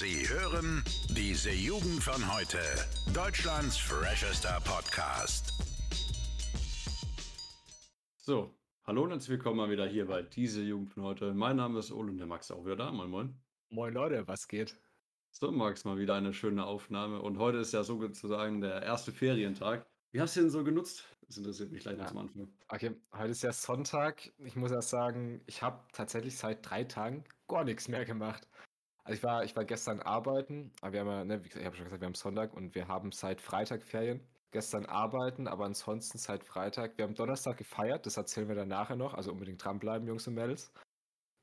Sie hören diese Jugend von heute. Deutschlands freshester Podcast. So, hallo und herzlich willkommen mal wieder hier bei diese Jugend von heute. Mein Name ist Ole und der Max ist auch wieder da. Moin, moin. Moin Leute, was geht? So, Max, mal wieder eine schöne Aufnahme. Und heute ist ja sozusagen der erste Ferientag. Wie hast du den so genutzt? Das interessiert mich gleich noch Ja. zum Anfang. Okay, heute ist ja Sonntag. Ich muss erst sagen, ich habe tatsächlich seit drei Tagen gar nichts mehr gemacht. Also ich war, ich war gestern arbeiten, aber wir haben ja, ne, wie gesagt, ich habe schon gesagt, wir haben Sonntag und wir haben seit Freitag Ferien. Gestern arbeiten, aber ansonsten seit Freitag. Wir haben Donnerstag gefeiert, das erzählen wir dann nachher noch, also unbedingt dranbleiben, Jungs und Mädels.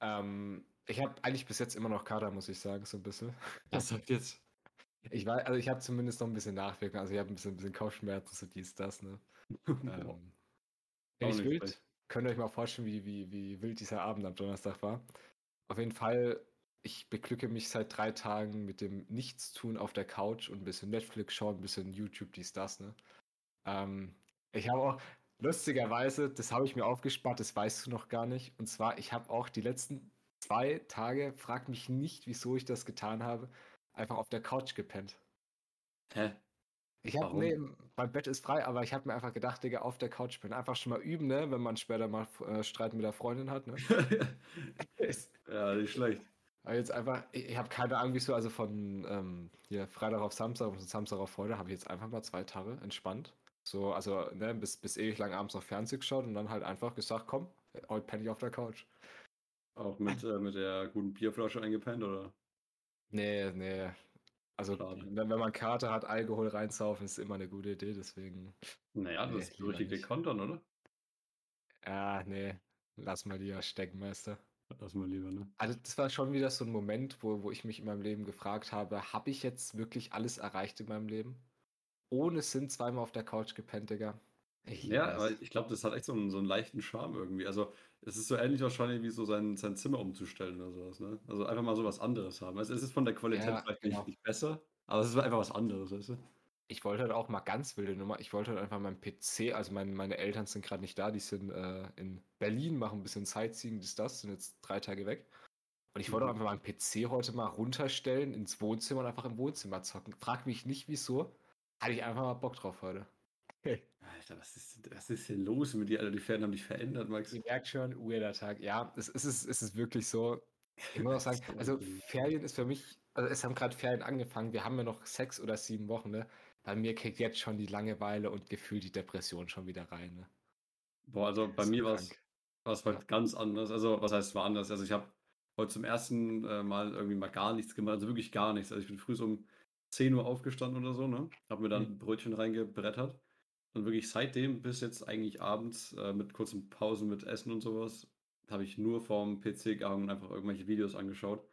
Ähm, ich habe eigentlich bis jetzt immer noch Kater, muss ich sagen, so ein bisschen. Das sagt jetzt. Ich weiß, also ich habe zumindest noch ein bisschen Nachwirkung, also ich habe ein bisschen, ein bisschen Kopfschmerzen, so dies, das, ne? Ähm, nicht wild. Könnt ihr euch mal vorstellen, wie, wie, wie wild dieser Abend am Donnerstag war. Auf jeden Fall, ich beglücke mich seit drei Tagen mit dem Nichtstun auf der Couch und ein bisschen Netflix schauen, ein bisschen YouTube, dies, das, ne? Ähm, ich habe auch, lustigerweise, das habe ich mir aufgespart, das weißt du noch gar nicht. Und zwar, ich habe auch die letzten zwei Tage, frag mich nicht, wieso ich das getan habe, einfach auf der Couch gepennt. Hä? Ich habe, nee, mein Bett ist frei, aber ich habe mir einfach gedacht, Digga, auf der Couch pennen. Einfach schon mal üben, ne, wenn man später mal äh, Streit mit der Freundin hat, ne? Ja, nicht schlecht. Aber jetzt einfach, ich, ich habe keine Ahnung, wieso, also von ähm, hier Freitag auf Samstag und Samstag auf heute habe ich jetzt einfach mal zwei Tage entspannt. So, also, ne, bis, bis ewig lang abends noch Fernsehen geschaut und dann halt einfach gesagt, komm, heute penne ich auf der Couch. Auch mit, äh, mit der guten Bierflasche eingepennt, oder? Nee, nee. Also, wenn, wenn man Karte hat, Alkohol reinzaufen, ist immer eine gute Idee, deswegen. Naja, Nee, das ist lieber richtige nicht. Kontern, oder? Ja, nee, lass mal lieber stecken, Meister. Lass mal lieber, ne? Also das war schon wieder so ein Moment, wo, wo ich mich in meinem Leben gefragt habe, habe ich jetzt wirklich alles erreicht in meinem Leben? Ohne Sinn zweimal auf der Couch gepennt, Digga. Ich Ja, aber ich glaube, das hat echt so einen, so einen leichten Charme irgendwie. Also, es ist so ähnlich wahrscheinlich wie so sein, sein Zimmer umzustellen oder sowas, ne? Also einfach mal so was anderes haben. Also, es ist von der Qualität Ja, vielleicht genau. nicht, nicht besser, aber es ist einfach was anderes, weißt du? Ich wollte halt auch mal ganz wilde Nummer. Ich wollte halt einfach meinen PC, also mein, meine Eltern sind gerade nicht da, die sind äh, in Berlin, machen ein bisschen Sightseeing, das, das, sind jetzt drei Tage weg. Und ich wollte Mhm. einfach meinen PC heute mal runterstellen ins Wohnzimmer und einfach im Wohnzimmer zocken. Frag mich nicht wieso. Hatte ich einfach mal Bock drauf heute. Alter, was ist, was ist denn los mit dir, Alter? Die Pferde haben dich verändert, Max. Ihr merkt schon, weirder Tag. Ja, es, es, ist, es ist wirklich so. Ich muss auch sagen, So also. Ferien ist für mich, also es haben gerade Ferien angefangen, wir haben ja noch sechs oder sieben Wochen, ne? Bei mir kriegt jetzt schon die Langeweile und gefühlt die Depression schon wieder rein, ne? Boah, also bei mir war es Ja. ganz anders. Also, was heißt, war anders? Also, ich habe heute zum ersten äh, Mal irgendwie mal gar nichts gemacht, also wirklich gar nichts. Also, ich bin früh so um 10 Uhr aufgestanden oder so, ne? Hab mir dann Mhm. ein Brötchen reingebrettert. Und wirklich seitdem bis jetzt eigentlich abends äh, mit kurzen Pausen mit Essen und sowas, habe ich nur vorm PC gehangen und einfach irgendwelche Videos angeschaut.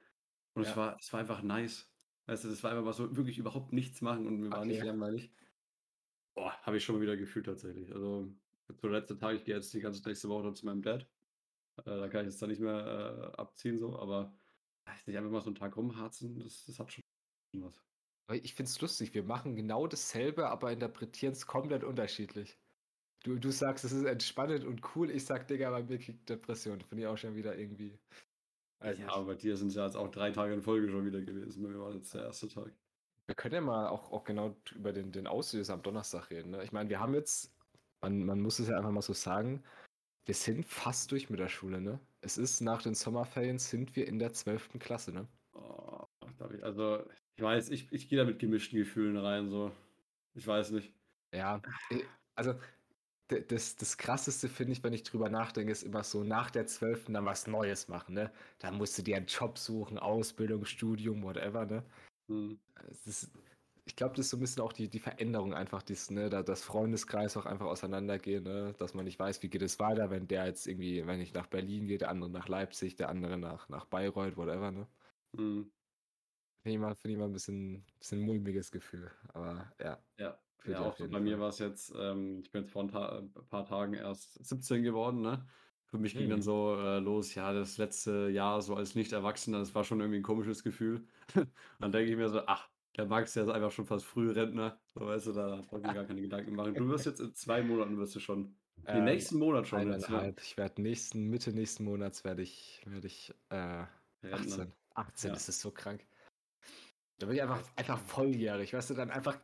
Und es Ja. war, es war einfach nice. Weißt du, das war einfach mal so wirklich überhaupt nichts machen und mir war nicht Okay. langweilig. Boah, habe ich schon mal wieder gefühlt tatsächlich. Also, so der letzte Tag, ich gehe jetzt die ganze nächste Woche dann zu meinem Dad. Äh, da kann ich jetzt dann nicht mehr äh, abziehen, so, aber weiß nicht, einfach mal so einen Tag rumharzen, das, das hat schon was. Ich find's lustig, wir machen genau dasselbe, aber interpretieren es komplett unterschiedlich. Du, du sagst, es ist entspannend und cool, ich sag, Digga, bei mir kriegt Depression. Finde ich auch schon wieder irgendwie. Weiß ja, aber bei dir sind es ja jetzt auch drei Tage in Folge schon wieder gewesen. Bei mir war jetzt der erste Tag. Wir können ja mal auch, auch genau über den, den Auslöser am Donnerstag reden. Ne? Ich meine, wir haben jetzt, man, man muss es ja einfach mal so sagen, wir sind fast durch mit der Schule, ne? Es ist nach den Sommerferien sind wir in der 12. Klasse, ne? Oh, ich, also, ich weiß, ich, ich gehe da mit gemischten Gefühlen rein, so. Ich weiß nicht. Ja, eh, also das, das krasseste finde ich, wenn ich drüber nachdenke, ist immer so nach der 12. dann was Neues machen, ne? Da musst du dir einen Job suchen, Ausbildung, Studium, whatever, ne? Hm. Es ist, ich glaube, das ist so ein bisschen auch die, die Veränderung einfach, dies, ne, da das Freundeskreis auch einfach auseinandergehen, ne, dass man nicht weiß, wie geht es weiter, wenn der jetzt irgendwie, wenn ich nach Berlin gehe, der andere nach Leipzig, der andere nach, nach Bayreuth, whatever, ne. Hm. Finde ich mal, finde ich mal ein bisschen, bisschen mulmiges Gefühl, aber ja. Ja, ja, auch so bei mir war es jetzt, ähm, ich bin jetzt vor ein, Ta ein paar Tagen erst 17 geworden, ne? Für mich ging dann Mhm. so äh, los, ja, das letzte Jahr so als Nicht-Erwachsener, das war schon irgendwie ein komisches Gefühl. dann denke ich mir so, ach, der Max, der ist einfach schon fast Frührentner. So, weißt du, da brauche ich mir gar keine Gedanken machen. Du wirst jetzt in zwei Monaten wirst du schon. Den Ähm, nächsten Monat schon. Jetzt, ne? Ich werde nächsten, Mitte nächsten Monats werde ich, werde ich äh, Rentner. 18. 18 Ja. das ist so krank. Da bin ich einfach, einfach volljährig, weißt du, dann einfach,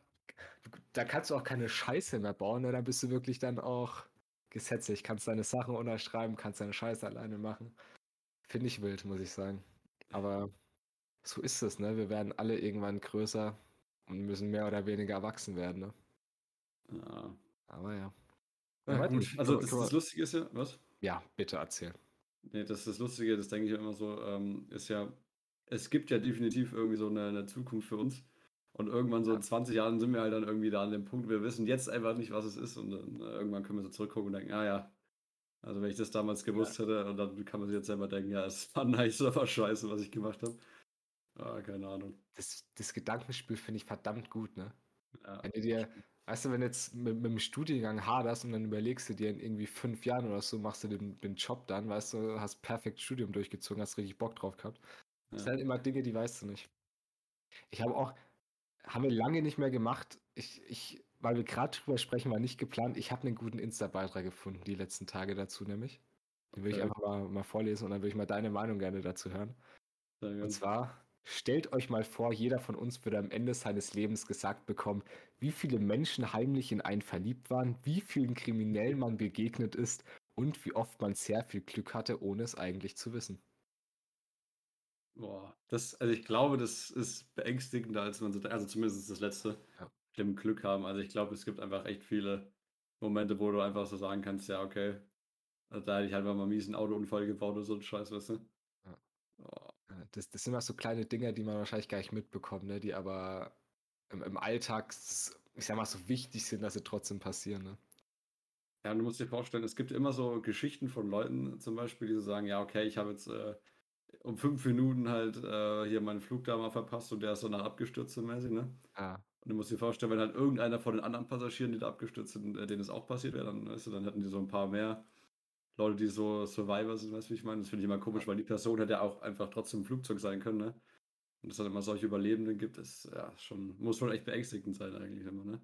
da kannst du auch keine Scheiße mehr bauen, ne? da bist du wirklich dann auch gesetzlich, kannst deine Sachen unterschreiben, kannst deine Scheiße alleine machen. Finde ich wild, muss ich sagen. Aber so ist es, ne? Wir werden alle irgendwann größer und müssen mehr oder weniger erwachsen werden, ne? Ja. Aber ja. Ja, gut. Also das, das Lustige ist ja, was? Ja, bitte erzähl. Nee, das ist das Lustige, das denke ich immer so, ähm, ist ja, es gibt ja definitiv irgendwie so eine, eine Zukunft für uns. Und irgendwann so in 20 Jahren sind wir halt dann irgendwie da an dem Punkt, wir wissen jetzt einfach nicht, was es ist. Und dann äh, irgendwann können wir so zurückgucken und denken, ah ja, also wenn ich das damals gewusst hätte, und dann kann man sich jetzt selber denken, ja, es war nice, aber scheiße, was ich gemacht habe. Ah, keine Ahnung. Das, das Gedankenspiel finde ich verdammt gut, ne? Ja, Wenn du dir, weißt du, wenn du jetzt mit, mit dem Studiengang haderst und dann überlegst du dir in irgendwie fünf Jahren oder so, machst du den, den Job dann, weißt du, hast perfekt Studium durchgezogen, hast richtig Bock drauf gehabt. Das sind halt immer Dinge, die weißt du nicht. Ich habe auch, haben wir lange nicht mehr gemacht. Ich, ich, weil wir gerade drüber sprechen, war nicht geplant. Ich habe einen guten Insta-Beitrag gefunden, die letzten Tage dazu nämlich. Den will ich einfach mal, mal vorlesen und dann will ich mal deine Meinung gerne dazu hören. sehr Und zwar, stellt euch mal vor, jeder von uns würde am Ende seines Lebens gesagt bekommen, wie viele Menschen heimlich in einen verliebt waren, wie vielen Kriminellen man begegnet ist und wie oft man sehr viel Glück hatte, ohne es eigentlich zu wissen. Boah, das, also ich glaube, das ist beängstigender, als man so, also zumindest das letzte, Ja. dem Glück haben. Also ich glaube, es gibt einfach echt viele Momente, wo du einfach so sagen kannst, ja, okay, also da hätte ich halt mal einen miesen Autounfall gebaut oder so ein Scheiß, weißt du? Ja. Boah, Ja, Das, das sind immer so kleine Dinge, die man wahrscheinlich gar nicht mitbekommt, ne? die aber im, im Alltag, s- ich sag mal, so wichtig sind, dass sie trotzdem passieren. Ne? Ja, und du musst dir vorstellen, es gibt immer so Geschichten von Leuten zum Beispiel, die so sagen, ja, okay, ich habe jetzt äh, um fünf Minuten halt äh, hier meinen Flug da mal verpasst und der ist danach abgestürzt so mäßig, ne? Ah, Und du musst dir vorstellen, wenn halt irgendeiner von den anderen Passagieren, die da abgestürzt sind, äh, denen es auch passiert wäre, dann, weißt du, dann hätten die so ein paar mehr Leute, die so Survivor sind, weißt du, wie ich meine? Das finde ich immer komisch, weil die Person hätte ja auch einfach trotzdem im Flugzeug sein können, ne? Und es dann immer solche Überlebenden gibt, ist ja schon, muss schon echt beängstigend sein eigentlich immer, ne?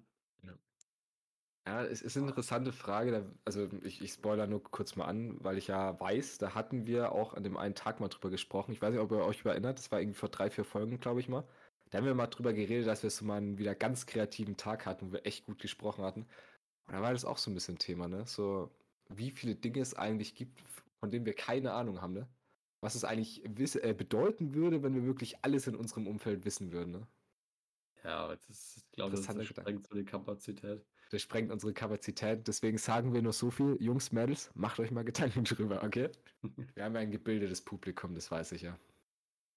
Ja, es ist eine interessante Frage. Also ich, ich spoiler nur kurz mal an, weil ich ja weiß, da hatten wir auch an dem einen Tag mal drüber gesprochen. Ich weiß nicht, ob ihr euch erinnert, das war irgendwie vor drei, vier Folgen, glaube ich mal. Da haben wir mal drüber geredet, dass wir so mal einen wieder ganz kreativen Tag hatten, wo wir echt gut gesprochen hatten. Und da war das auch so ein bisschen Thema, ne? So, wie viele Dinge es eigentlich gibt, von denen wir keine Ahnung haben, ne? Was es eigentlich äh, bedeuten würde, wenn wir wirklich alles in unserem Umfeld wissen würden, ne? Ja, aber das ist, ich glaube, das Interessanter ist sprengt so die Kapazität. Das sprengt unsere Kapazität. Deswegen sagen wir nur so viel. Jungs, Mädels, macht euch mal Gedanken drüber, okay? Wir haben ja ein gebildetes Publikum, das weiß ich ja.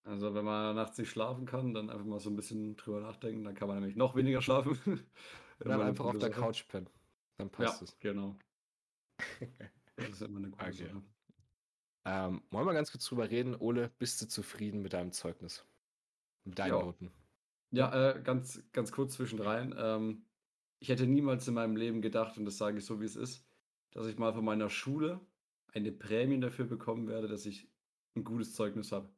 Also wenn man nachts nicht schlafen kann, dann einfach mal so ein bisschen drüber nachdenken, dann kann man nämlich noch weniger schlafen. Dann einfach auf der. Couch pennen. Dann Ja, passt es. genau. Das ist immer eine gute Okay. Sache. Ähm, wollen wir ganz kurz drüber reden? Ole, bist du zufrieden mit deinem Zeugnis? Mit deinen Ja. Noten? Ja, äh, ganz, ganz kurz zwischendrein. Ähm, ich hätte niemals in meinem Leben gedacht, und das sage ich so, wie es ist, dass ich mal von meiner Schule eine Prämie dafür bekommen werde, dass ich ein gutes Zeugnis habe.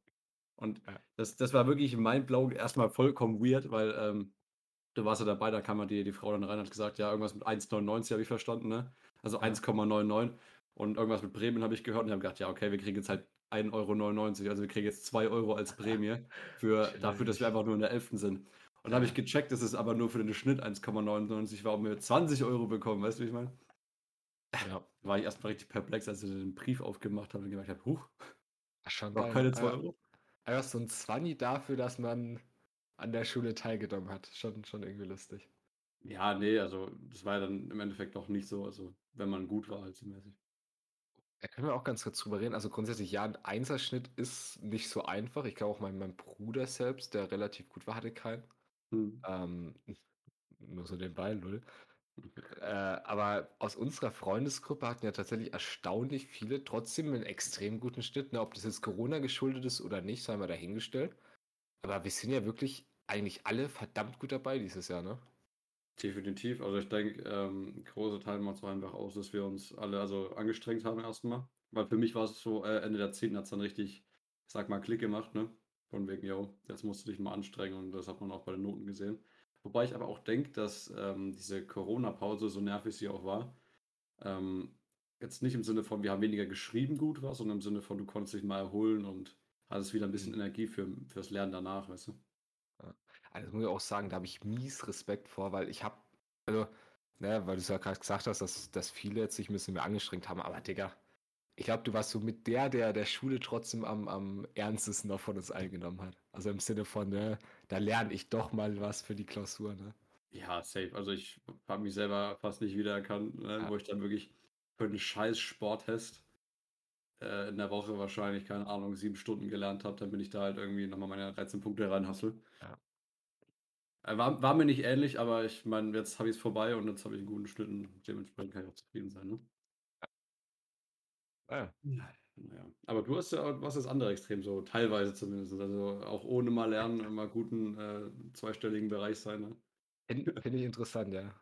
Und Ja. das, das war wirklich mindblowing, erstmal vollkommen weird, weil ähm, du warst ja dabei, da kam mal die, die Frau dann rein und hat gesagt, ja, irgendwas mit 1,99 habe ich verstanden, ne? Also Ja. 1,99 und irgendwas mit Bremen habe ich gehört und habe gedacht, ja, okay, wir kriegen jetzt halt 1,99 Euro, also wir kriegen jetzt 2 Euro als Prämie für, dafür, dass wir einfach nur in der 11. sind. Und da habe ich gecheckt, dass es aber nur für den Schnitt 1,99 war und wir 20 Euro bekommen, weißt du, wie ich meine? Ja. War ich erstmal richtig perplex, als ich den Brief aufgemacht habe und gemerkt habe, huch, Schon noch keine 2 Einfach- Euro. Einfach so ein Zwanni dafür, dass man an der Schule teilgenommen hat. Schon, schon irgendwie lustig. Ja, nee, also das war ja dann im Endeffekt auch nicht so, also wenn man gut war, halt so mäßig. Da können wir auch ganz kurz drüber reden. Also grundsätzlich, ja, ein Einserschnitt ist nicht so einfach. Ich glaube auch mein, mein Bruder selbst, der relativ gut war, hatte keinen. Hm. Ähm, nur so den Ball, null. Äh, aber aus unserer Freundesgruppe hatten ja tatsächlich erstaunlich viele trotzdem einen extrem guten Schnitt. Ne? Ob das jetzt Corona geschuldet ist oder nicht, sei mal dahingestellt. Aber wir sind ja wirklich eigentlich alle verdammt gut dabei dieses Jahr, ne? Definitiv. Also ich denke, ähm, große Teil macht es einfach aus, dass wir uns alle also angestrengt haben erstmal. Weil für mich war es so, äh, Ende der 10. hat es dann richtig, ich sag mal, Klick gemacht, ne? Von wegen, yo, jetzt musst du dich mal anstrengen und das hat man auch bei den Noten gesehen. Wobei ich aber auch denke, dass ähm, diese Corona-Pause, so nervig sie auch war, ähm, jetzt nicht im Sinne von, wir haben weniger geschrieben gut war, sondern im Sinne von, du konntest dich mal erholen und hattest wieder ein bisschen Energie für, fürs Lernen danach, weißt du? Also das muss ich auch sagen, da habe ich mies Respekt vor, weil ich habe, also, ne, weil du es ja gerade gesagt hast, dass, dass viele jetzt sich ein bisschen mehr angestrengt haben, aber Digga, ich glaube, du warst so mit der, der der Schule trotzdem am, am ernstesten noch von uns eingenommen hat. Also im Sinne von, ne, da lerne ich doch mal was für die Klausur, ne? Ja, safe. Also ich habe mich selber fast nicht wiedererkannt, ne, Ja. wo ich dann wirklich für einen scheiß Sporttest äh, in der Woche wahrscheinlich, keine Ahnung, sieben Stunden gelernt habe, damit ich da halt irgendwie nochmal meine 13 Punkte reinhassel. Ja. Äh, war, war mir nicht ähnlich, aber ich meine, jetzt habe ich es vorbei und jetzt habe ich einen guten Schnitt und dementsprechend kann ich auch zufrieden sein. Ne? Ja. Naja. Aber du hast ja was das andere Extrem, so teilweise zumindest. Also auch ohne mal lernen, immer guten äh, zweistelligen Bereich sein. Ne? Finde find ich interessant, ja.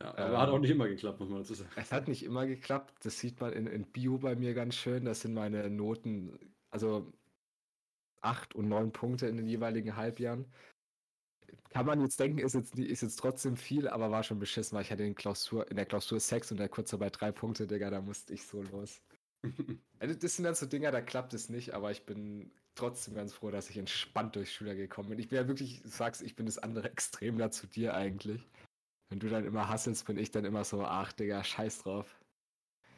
Ja, aber hat auch Ähm, nicht immer geklappt, muss man dazu sagen. Es hat nicht immer geklappt. Das sieht man in, in Bio bei mir ganz schön. Das sind meine Noten, also acht und neun Punkte in den jeweiligen Halbjahren. Kann man jetzt denken, ist jetzt, ist jetzt trotzdem viel, aber war schon beschissen, weil ich hatte in, Klausur, in der Klausur sechs und der Kurzarbeit drei Punkte, Digga, da musste ich so los. Also das sind dann so Dinger, da klappt es nicht, aber ich bin trotzdem ganz froh, dass ich entspannt durchs Schüler gekommen bin. Ich bin ja wirklich, du sagst, ich bin das andere Extrem da zu dir eigentlich. Wenn du dann immer hasselst, bin ich dann immer so, ach Digga, scheiß drauf.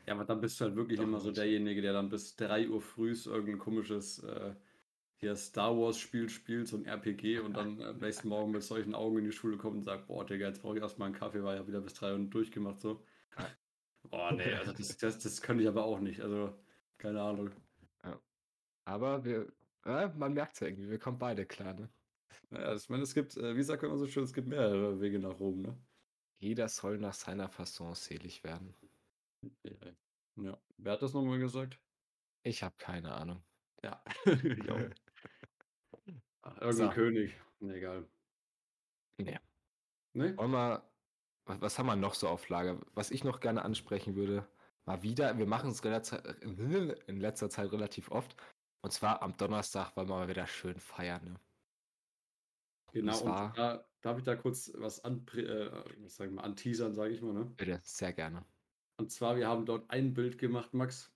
Ja, aber dann bist du halt wirklich Doch immer so nicht. derjenige, der dann bis 3 Uhr frühs irgendein komisches äh, hier Star Wars Spiel spielt, so ein RPG und dann am nächsten Morgen mit solchen Augen in die Schule kommt und sagt, boah, Digga, jetzt brauche ich erstmal einen Kaffee, war ja wieder bis 3 Uhr durchgemacht so. Boah, nee, also das, das, das könnte ich aber auch nicht. Also, keine Ahnung. Aber wir, äh, man merkt es ja irgendwie, wir kommen beide klar, ne? Naja, ich meine, es gibt, äh, wie sagt man so schön, es gibt mehrere Wege nach Rom, ne? Jeder soll nach seiner Fasson selig werden. Ja. ja. Wer hat das nochmal gesagt? Ich habe keine Ahnung. Ja, ich auch. Irgendein So. König. Nee, egal. Nee. Ne? Wollen wir, was, was haben wir noch so auf Lager? Was ich noch gerne ansprechen würde, mal wieder, wir machen es in letzter Zeit relativ oft. Und zwar am Donnerstag wollen wir mal wieder schön feiern. Ne? Genau, und war- da darf ich da kurz was an, äh, sagen wir, anteasern, sage ich mal, ne? Bitte, sehr gerne. Und zwar, wir haben dort ein Bild gemacht, Max.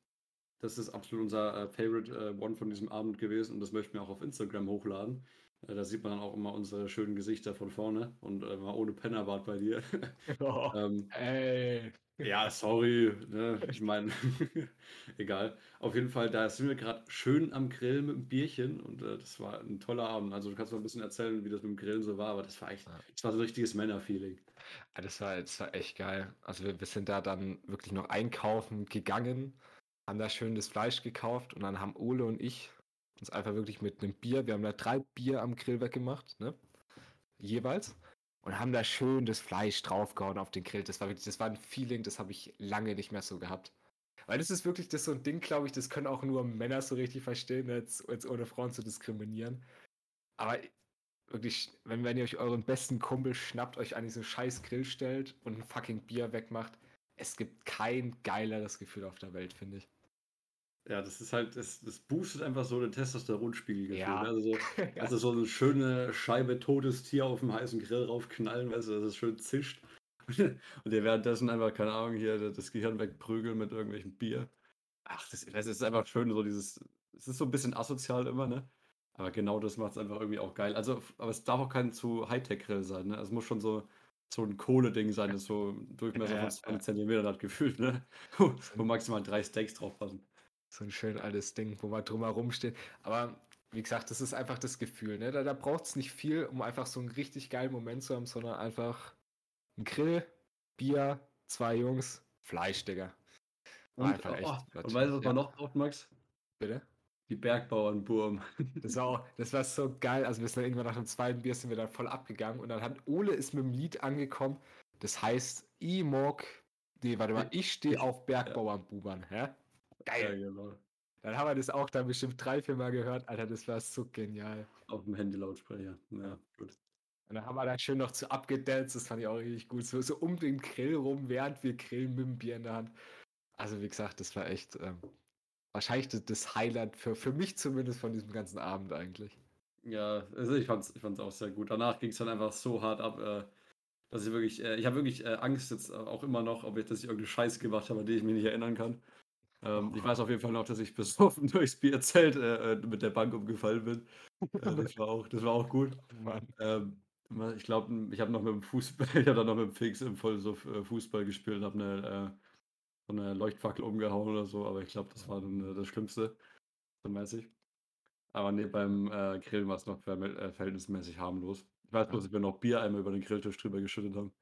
Das ist absolut unser äh, Favorite äh, One von diesem Abend gewesen und das möchten wir auch auf Instagram hochladen. Äh, da sieht man dann auch immer unsere schönen Gesichter von vorne und äh, mal ohne Pennerbart bei dir. ähm, Ey. ja, sorry, ne? ich meine, egal. Auf jeden Fall, da sind wir gerade schön am Grillen mit einem Bierchen und äh, das war ein toller Abend. Also du kannst mal ein bisschen erzählen, wie das mit dem Grillen so war, aber das war echt, das war so ein richtiges Männerfeeling. Ja, das war, das war echt geil. Also wir, wir sind da dann wirklich noch einkaufen gegangen, haben da schön das Fleisch gekauft und dann haben Ole und ich uns einfach wirklich mit einem Bier, wir haben da drei Bier am Grill weggemacht, ne? Jeweils. Und haben da schön das Fleisch draufgehauen auf den Grill. Das war wirklich, das war ein Feeling, das habe ich lange nicht mehr so gehabt. Weil das ist wirklich das so ein Ding, glaube ich, das können auch nur Männer so richtig verstehen, jetzt, jetzt ohne Frauen zu diskriminieren. Aber wirklich, wenn, wenn ihr euch euren besten Kumpel schnappt, euch an diesen scheiß Grill stellt und ein fucking Bier wegmacht, es gibt kein geileres Gefühl auf der Welt, finde ich. Ja, das ist halt, das, das boostet einfach so den Testosteronspiegel. Ja. ne? Also, so, also so eine schöne Scheibe totes Tier auf dem heißen Grill raufknallen, weißt du, dass es schön zischt. Und ihr währenddessen einfach, keine Ahnung, hier das Gehirn wegprügeln mit irgendwelchem Bier. Ach, das, das ist einfach schön, so dieses, es ist so ein bisschen asozial immer, ne? Aber genau das macht es einfach irgendwie auch geil. Also, aber es darf auch kein zu Hightech-Grill sein, ne? Es muss schon so, so ein Kohleding sein, das so Durchmesser von ja. 20 Zentimetern hat gefühlt, ne? Wo, wo maximal drei Steaks drauf passen. So ein schön altes Ding, wo man drumherum steht. Aber wie gesagt, das ist einfach das Gefühl. Ne? Da, da braucht es nicht viel, um einfach so einen richtig geilen Moment zu haben, sondern einfach ein Grill, Bier, zwei Jungs, Fleisch, Digga. Und, einfach echt. oh, und weißt du, was ja, man noch braucht, Max? Bitte? Die Bergbauernburm. Das war, auch, das war so geil. Also wir sind irgendwann nach dem zweiten Bier sind wir dann voll abgegangen und dann hat Ole ist mit dem Lied angekommen. Das heißt, ich mag, nee, warte mal, ich stehe auf Bergbauernbubern, hä? Ja, Geil. genau. Dann haben wir das auch dann bestimmt drei, vier Mal gehört. Alter, das war so genial. Auf dem Handy-Lautsprecher. Ja, gut. Und dann haben wir dann schön noch zu abgedanced, das fand ich auch richtig gut. So, so um den Grill rum, während wir grillen mit dem Bier in der Hand. Also wie gesagt, das war echt ähm, wahrscheinlich das, Highlight für, für mich zumindest von diesem ganzen Abend eigentlich. Ja, also ich fand's, ich fand's auch sehr gut. Danach ging es dann einfach so hart ab, äh, dass ich wirklich, äh, ich habe wirklich äh, Angst jetzt auch immer noch, ob ich, dass ich irgendeine Scheiße gemacht habe, an die ich mich nicht erinnern kann. Ähm, ich weiß auf jeden Fall noch, dass ich besoffen durchs Bierzelt äh, äh, mit der Bank umgefallen bin. Äh, das, war auch, das war auch gut. Mann. Ähm, Ich glaube, ich habe noch mit dem Fußball, ich habe dann noch mit dem Fix im Voll so äh, Fußball gespielt, habe eine, äh, so eine Leuchtfackel umgehauen oder so, aber ich glaube, das war dann äh, das Schlimmste, so mäßig. Aber nee, beim Grillen war es noch äh, verhältnismäßig harmlos. Ich weiß bloß, dass wir noch Biereimer über den Grilltisch drüber geschüttet haben.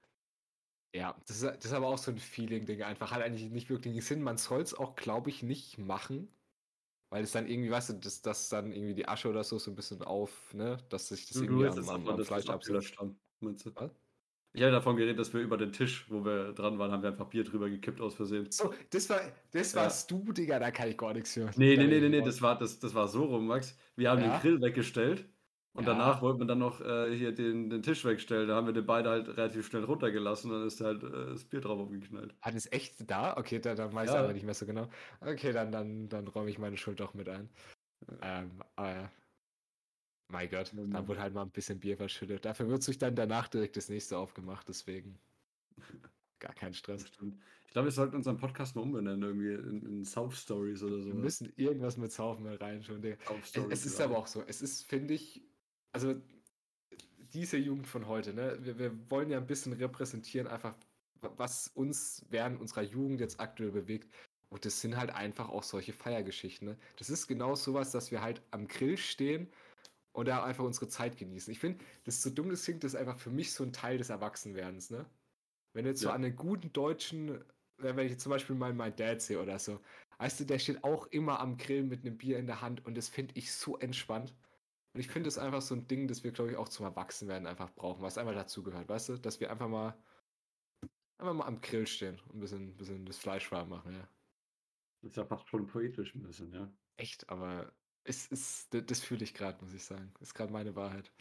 Ja, das ist, das ist aber auch so ein Feeling-Ding einfach. Hat eigentlich nicht wirklich Sinn. Man soll es auch, glaube ich, nicht machen. Weil es dann irgendwie, weißt du, dass, dass dann irgendwie die Asche oder so so ein bisschen auf, ne, dass sich das du irgendwie am, am, am Fleisch abgelöscht haben, meinst du? Was? Ich hatte davon geredet, dass wir über den Tisch, wo wir dran waren, haben wir einfach Bier drüber gekippt aus Versehen. So, das war, das Ja. warst du, Digga, da kann ich gar nichts hören. Nee, nee, nee, nee, nee, das war, das, das war so rum, Max. Wir haben Ja. den Grill weggestellt und Ja. danach wollten wir dann noch äh, hier den, den Tisch wegstellen. Da haben wir den beide halt relativ schnell runtergelassen dann ist halt äh, das Bier drauf umgeknallt. Hat es echt da? Okay, da, dann weiß ich Ja. aber nicht mehr so genau. Okay, dann, dann, dann räume ich meine Schuld auch mit ein. Ähm, aber, mein Gott, Ja, da Mann. wurde halt mal ein bisschen Bier verschüttet. Dafür wird sich dann danach direkt das nächste aufgemacht, deswegen gar kein Stress. stimmt. Ich glaube, wir sollten unseren Podcast mal umbenennen, irgendwie in, in South Stories oder so. Wir müssen irgendwas mit Saufen mal rein schon, Digga. South Es, es ist aber auch so, es ist, finde ich, also diese Jugend von heute, ne, wir, wir wollen ja ein bisschen repräsentieren, einfach, wa- was uns während unserer Jugend jetzt aktuell bewegt. Und das sind halt einfach auch solche Feiergeschichten. Ne? Das ist genau sowas, dass wir halt am Grill stehen und da einfach unsere Zeit genießen. Ich finde, das ist so dumm das klingt, das ist einfach für mich so ein Teil des Erwachsenwerdens, ne? Wenn du jetzt so Ja. an einen guten Deutschen, äh, wenn ich jetzt zum Beispiel mal meinen Dad sehe oder so, weißt du, der steht auch immer am Grill mit einem Bier in der Hand und das finde ich so entspannt. Und ich finde es einfach so ein Ding, das wir, glaube ich, auch zum Erwachsenwerden einfach brauchen, was einfach dazugehört, weißt du? Dass wir einfach mal einfach mal am Grill stehen und ein bisschen, bisschen das Fleisch warm machen, ja. Das ist ja fast schon poetisch ein bisschen, ja. Echt, aber es ist, das, das fühle ich gerade, muss ich sagen. Ist gerade meine Wahrheit.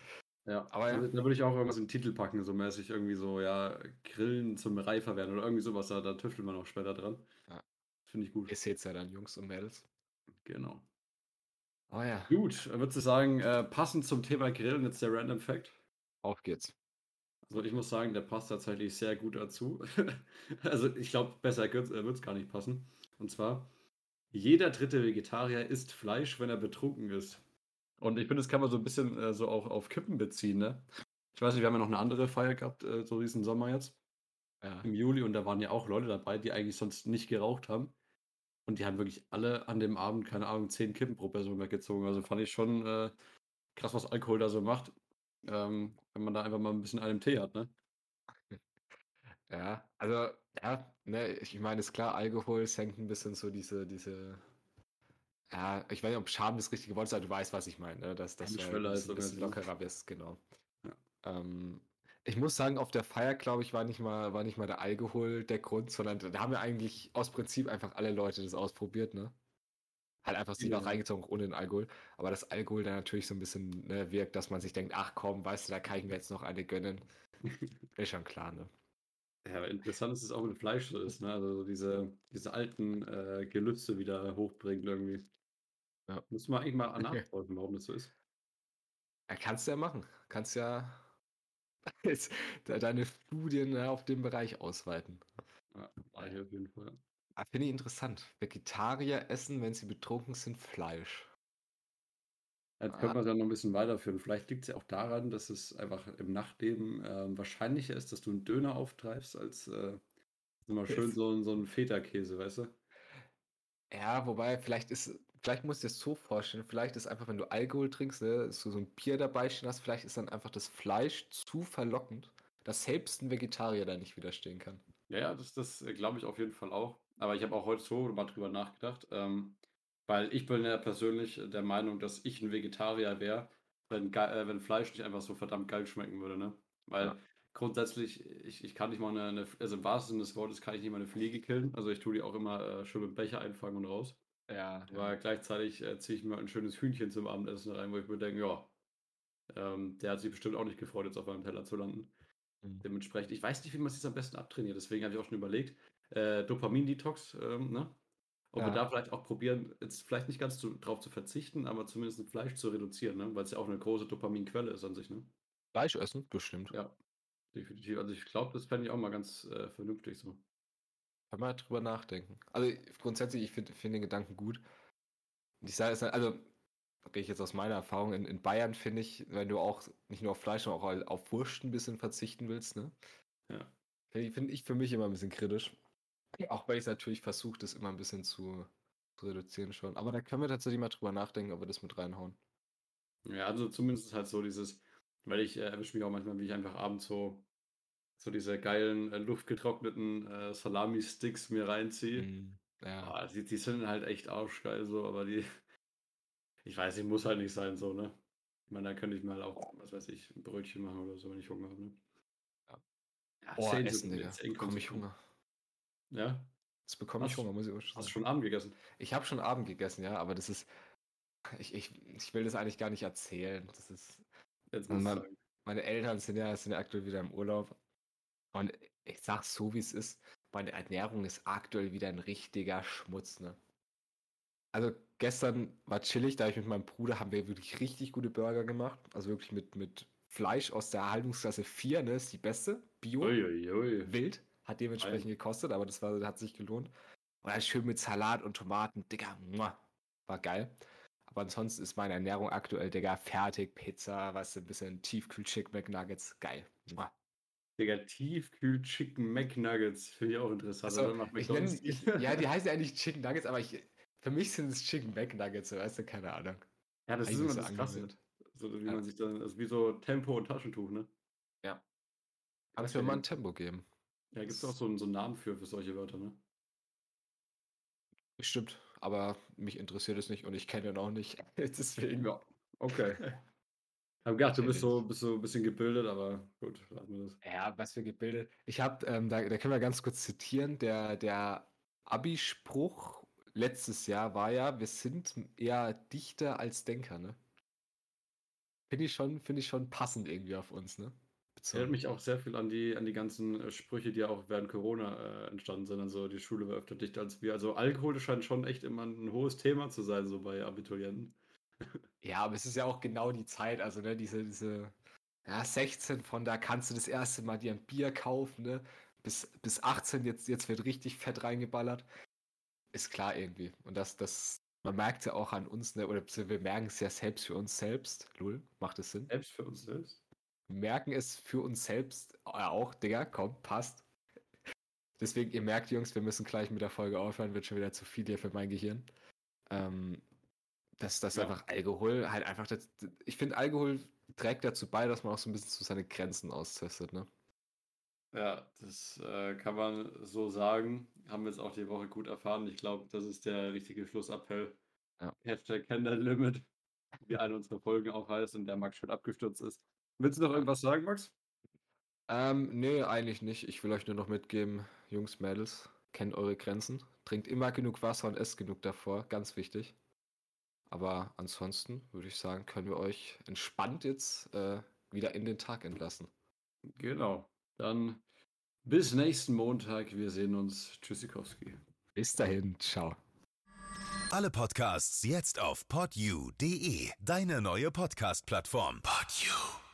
Ja, Aber ja. Da, würde ich auch irgendwas in den Titel packen, so mäßig irgendwie so, ja, Grillen zum Reifer werden oder irgendwie sowas, da, da tüftelt man auch später dran. Ja. Finde ich gut. Ihr seht's ja dann, Jungs und Mädels. Genau. Oh ja, Gut, würdest du sagen, äh, passend zum Thema Grillen jetzt der Random Fact? auf geht's. Also ich muss sagen, der passt tatsächlich sehr gut dazu. also ich glaube, besser wird es gar nicht passen. Und zwar, jeder dritte Vegetarier isst Fleisch, wenn er betrunken ist. Und ich finde, das kann man so ein bisschen äh, so auch auf Kippen beziehen, ne? Ich weiß nicht, wir haben ja noch eine andere Feier gehabt, äh, so diesen Sommer jetzt, Ja. im Juli, und da waren ja auch Leute dabei, die eigentlich sonst nicht geraucht haben. Und die haben wirklich alle an dem Abend, keine Ahnung, zehn Kippen pro Person weggezogen. Also fand ich schon äh, krass, was Alkohol da so macht. Ähm, wenn man da einfach mal ein bisschen einen Tee hat, ne? Ja, also, ja, ne, ich meine, ist klar, Alkohol senkt ein bisschen so diese, diese, ja, ich weiß nicht, ob Scham das richtige Wort ist, aber du weißt, was ich meine, ne? dass, dass du halt ein bisschen, bisschen lockerer bist, genau. Ja. Ähm, ich muss sagen, auf der Feier, glaube ich, war nicht mal, war nicht mal der Alkohol der Grund, sondern da haben wir eigentlich aus Prinzip einfach alle Leute das ausprobiert, ne? Halt einfach sich Ja. auch reingezogen ohne den Alkohol. Aber das Alkohol dann natürlich so ein bisschen ne, wirkt, dass man sich denkt, ach komm, weißt du, da kann ich mir jetzt noch eine gönnen. Ist schon klar, ne? Ja, aber interessant ist es auch mit Fleisch so ist, ne? Also so diese, diese alten äh, Gelüste wieder hochbringt irgendwie. Ja. Muss man eigentlich mal nachfolgen, warum das so ist. Ja, kannst du ja machen. Kannst ja deine Studien ja, auf dem Bereich ausweiten. Ja, mach ich auf jeden Fall. Ah, Finde ich interessant. Vegetarier essen, wenn sie betrunken sind, Fleisch. Jetzt Ah. könnte man es ja noch ein bisschen weiterführen. Vielleicht liegt es ja auch daran, dass es einfach im Nachtleben ähm, wahrscheinlicher ist, dass du einen Döner auftreibst, als äh, immer schön so, so einen Feta-Käse, weißt du? Ja, wobei, vielleicht ist, vielleicht musst du dir das so vorstellen, vielleicht ist einfach, wenn du Alkohol trinkst, ne, so, so ein Bier dabei stehen hast, vielleicht ist dann einfach das Fleisch zu verlockend, dass selbst ein Vegetarier da nicht widerstehen kann. Ja, ja, das, das äh, glaube ich auf jeden Fall auch. Aber ich habe auch heute so mal drüber nachgedacht, ähm, weil ich bin ja persönlich der Meinung, dass ich ein Vegetarier wäre, wenn, äh, wenn Fleisch nicht einfach so verdammt geil schmecken würde, ne? Weil Ja. grundsätzlich, ich, ich kann nicht mal eine, eine, also im wahrsten Sinne des Wortes kann ich nicht mal eine Fliege killen. Also ich tue die auch immer äh, schön mit Becher einfangen und raus. Ja, Aber gleichzeitig äh, ziehe ich mir ein schönes Hühnchen zum Abendessen rein, wo ich mir denke, ja, ähm, der hat sich bestimmt auch nicht gefreut, jetzt auf meinem Teller zu landen. Mhm. Dementsprechend, ich weiß nicht, wie man es jetzt am besten abtrainiert, deswegen habe ich auch schon überlegt, äh, Dopamin-Detox, ähm, ne? Ob wir Ja. da vielleicht auch probieren, jetzt vielleicht nicht ganz zu, drauf zu verzichten, aber zumindest ein Fleisch zu reduzieren, ne? Weil es ja auch eine große Dopaminquelle ist an sich, ne? Fleisch essen, bestimmt. Ja, definitiv. Also ich glaube, das fände ich auch mal ganz äh, vernünftig so. Kann man drüber nachdenken. Also grundsätzlich, ich finde find den Gedanken gut. Ich sage es halt, also gehe ich jetzt aus meiner Erfahrung, in, in Bayern finde ich, wenn du auch nicht nur auf Fleisch, sondern auch auf Wurst ein bisschen verzichten willst, ne? Ja. Finde ich, find ich für mich immer ein bisschen kritisch. Auch weil ich natürlich versuche, das immer ein bisschen zu, zu reduzieren schon. Aber da können wir tatsächlich mal drüber nachdenken, ob wir das mit reinhauen. Ja, also zumindest halt so dieses, weil ich äh, erwische mich auch manchmal, wie ich einfach abends so, so diese geilen, äh, luftgetrockneten äh, Salami-Sticks mir reinziehe. Mm, ja. Ah, die, die sind halt echt arschgeil so, aber die, ich weiß nicht, muss halt nicht sein so, ne? Ich meine, da könnte ich mal auch, was weiß ich, ein Brötchen machen oder so, wenn ich Hunger habe, ne? Ja. Ja, Oh, Essen, Digga. zehn Bekomme ich. Hunger. Ja? Jetzt bekomme ich Hunger, muss ich auch schon Hast du schon Abend gegessen? Ich habe schon Abend gegessen, ja, aber das ist. Ich, ich, ich will das eigentlich gar nicht erzählen. Das ist. Jetzt du man-. Meine Eltern sind ja, sind ja aktuell wieder im Urlaub. Und ich sag's so, wie es ist. Meine Ernährung ist aktuell wieder ein richtiger Schmutz, ne? Also gestern war chillig, da ich mit meinem Bruder haben wir wirklich richtig gute Burger gemacht. Also wirklich mit, mit Fleisch aus der Erhaltungsklasse 4, ne? Ist die beste. Bio. Uiuiui. Wild. Hat dementsprechend gekostet, aber das war, hat sich gelohnt. Und dann schön mit Salat und Tomaten, Digga, muah, war geil. Aber ansonsten ist meine Ernährung aktuell, Digga, fertig, Pizza, weißt du, ein bisschen Tiefkühl-Chick McNuggets, geil. Muah. Digga, Tiefkühl Chicken McNuggets finde ich auch interessant. Also, ich nenn, ich, ja, die heißen ja eigentlich Chicken Nuggets, aber ich, für mich sind es Chicken McNuggets, weißt du, keine Ahnung. Ja, das ist Eigentlich immer so das Krasse. So wie Ja. man sich dann, also wie so Tempo und Taschentuch, ne? Ja. Kannst mir mal ein Tempo geben. Ja, gibt es auch so, einen- so einen Namen für, für solche Wörter, ne? Stimmt, aber mich interessiert es nicht und ich kenne ihn auch nicht. Deswegen. Ja, okay. Ich habe gedacht, du bist so, bist so ein bisschen gebildet, aber gut, lassen wir das. Ja, was für gebildet. Ich habe, ähm, da, da können wir ganz kurz zitieren, der, der Abi-Spruch letztes Jahr war ja, wir sind eher Dichter als Denker, ne? Finde ich schon, finde ich schon passend irgendwie auf uns, ne? Das erinnert mich auch sehr viel an die, an die ganzen äh, Sprüche, die auch während Corona äh, entstanden sind. Also die Schule war öfter dichter als wir. Also Alkohol scheint schon echt immer ein hohes Thema zu sein, so bei Abiturienten. Ja, aber es ist ja auch genau die Zeit, also ne, diese, diese, ja, 16 von da kannst du das erste Mal dir ein Bier kaufen, ne? Bis, bis 18, jetzt, jetzt wird richtig fett reingeballert. Ist klar irgendwie. Und das, das, man merkt ja auch an uns, ne? Oder wir merken es ja selbst für uns selbst. Lul, macht es Sinn? Selbst für uns selbst. Wir merken es für uns selbst ja, auch, Digga, komm, passt. Deswegen, ihr merkt, Jungs, wir müssen gleich mit der Folge aufhören, wird schon wieder zu viel hier für mein Gehirn. Ähm, dass das Ja. einfach Alkohol halt einfach, das, ich finde, Alkohol trägt dazu bei, dass man auch so ein bisschen zu seine Grenzen austestet, ne? Ja, das äh, kann man so sagen. Haben wir jetzt auch die Woche gut erfahren. Ich glaube, das ist der richtige Schlussappell. Ja. Hashtag Candle Limit, wie eine unserer Folgen auch heißt und der Max schon abgestürzt ist. Willst du noch irgendwas sagen, Max? Ähm, nee, eigentlich nicht. Ich will euch nur noch mitgeben, Jungs, Mädels, kennt eure Grenzen. Trinkt immer genug Wasser und esst genug davor, ganz wichtig. Aber ansonsten würde ich sagen, können wir euch entspannt jetzt äh, wieder in den Tag entlassen. Genau. Dann bis nächsten Montag. Wir sehen uns. Tschüssikowski. Bis dahin, ciao. Alle Podcasts jetzt auf podyou.de, deine neue Podcast-Plattform. Podyou.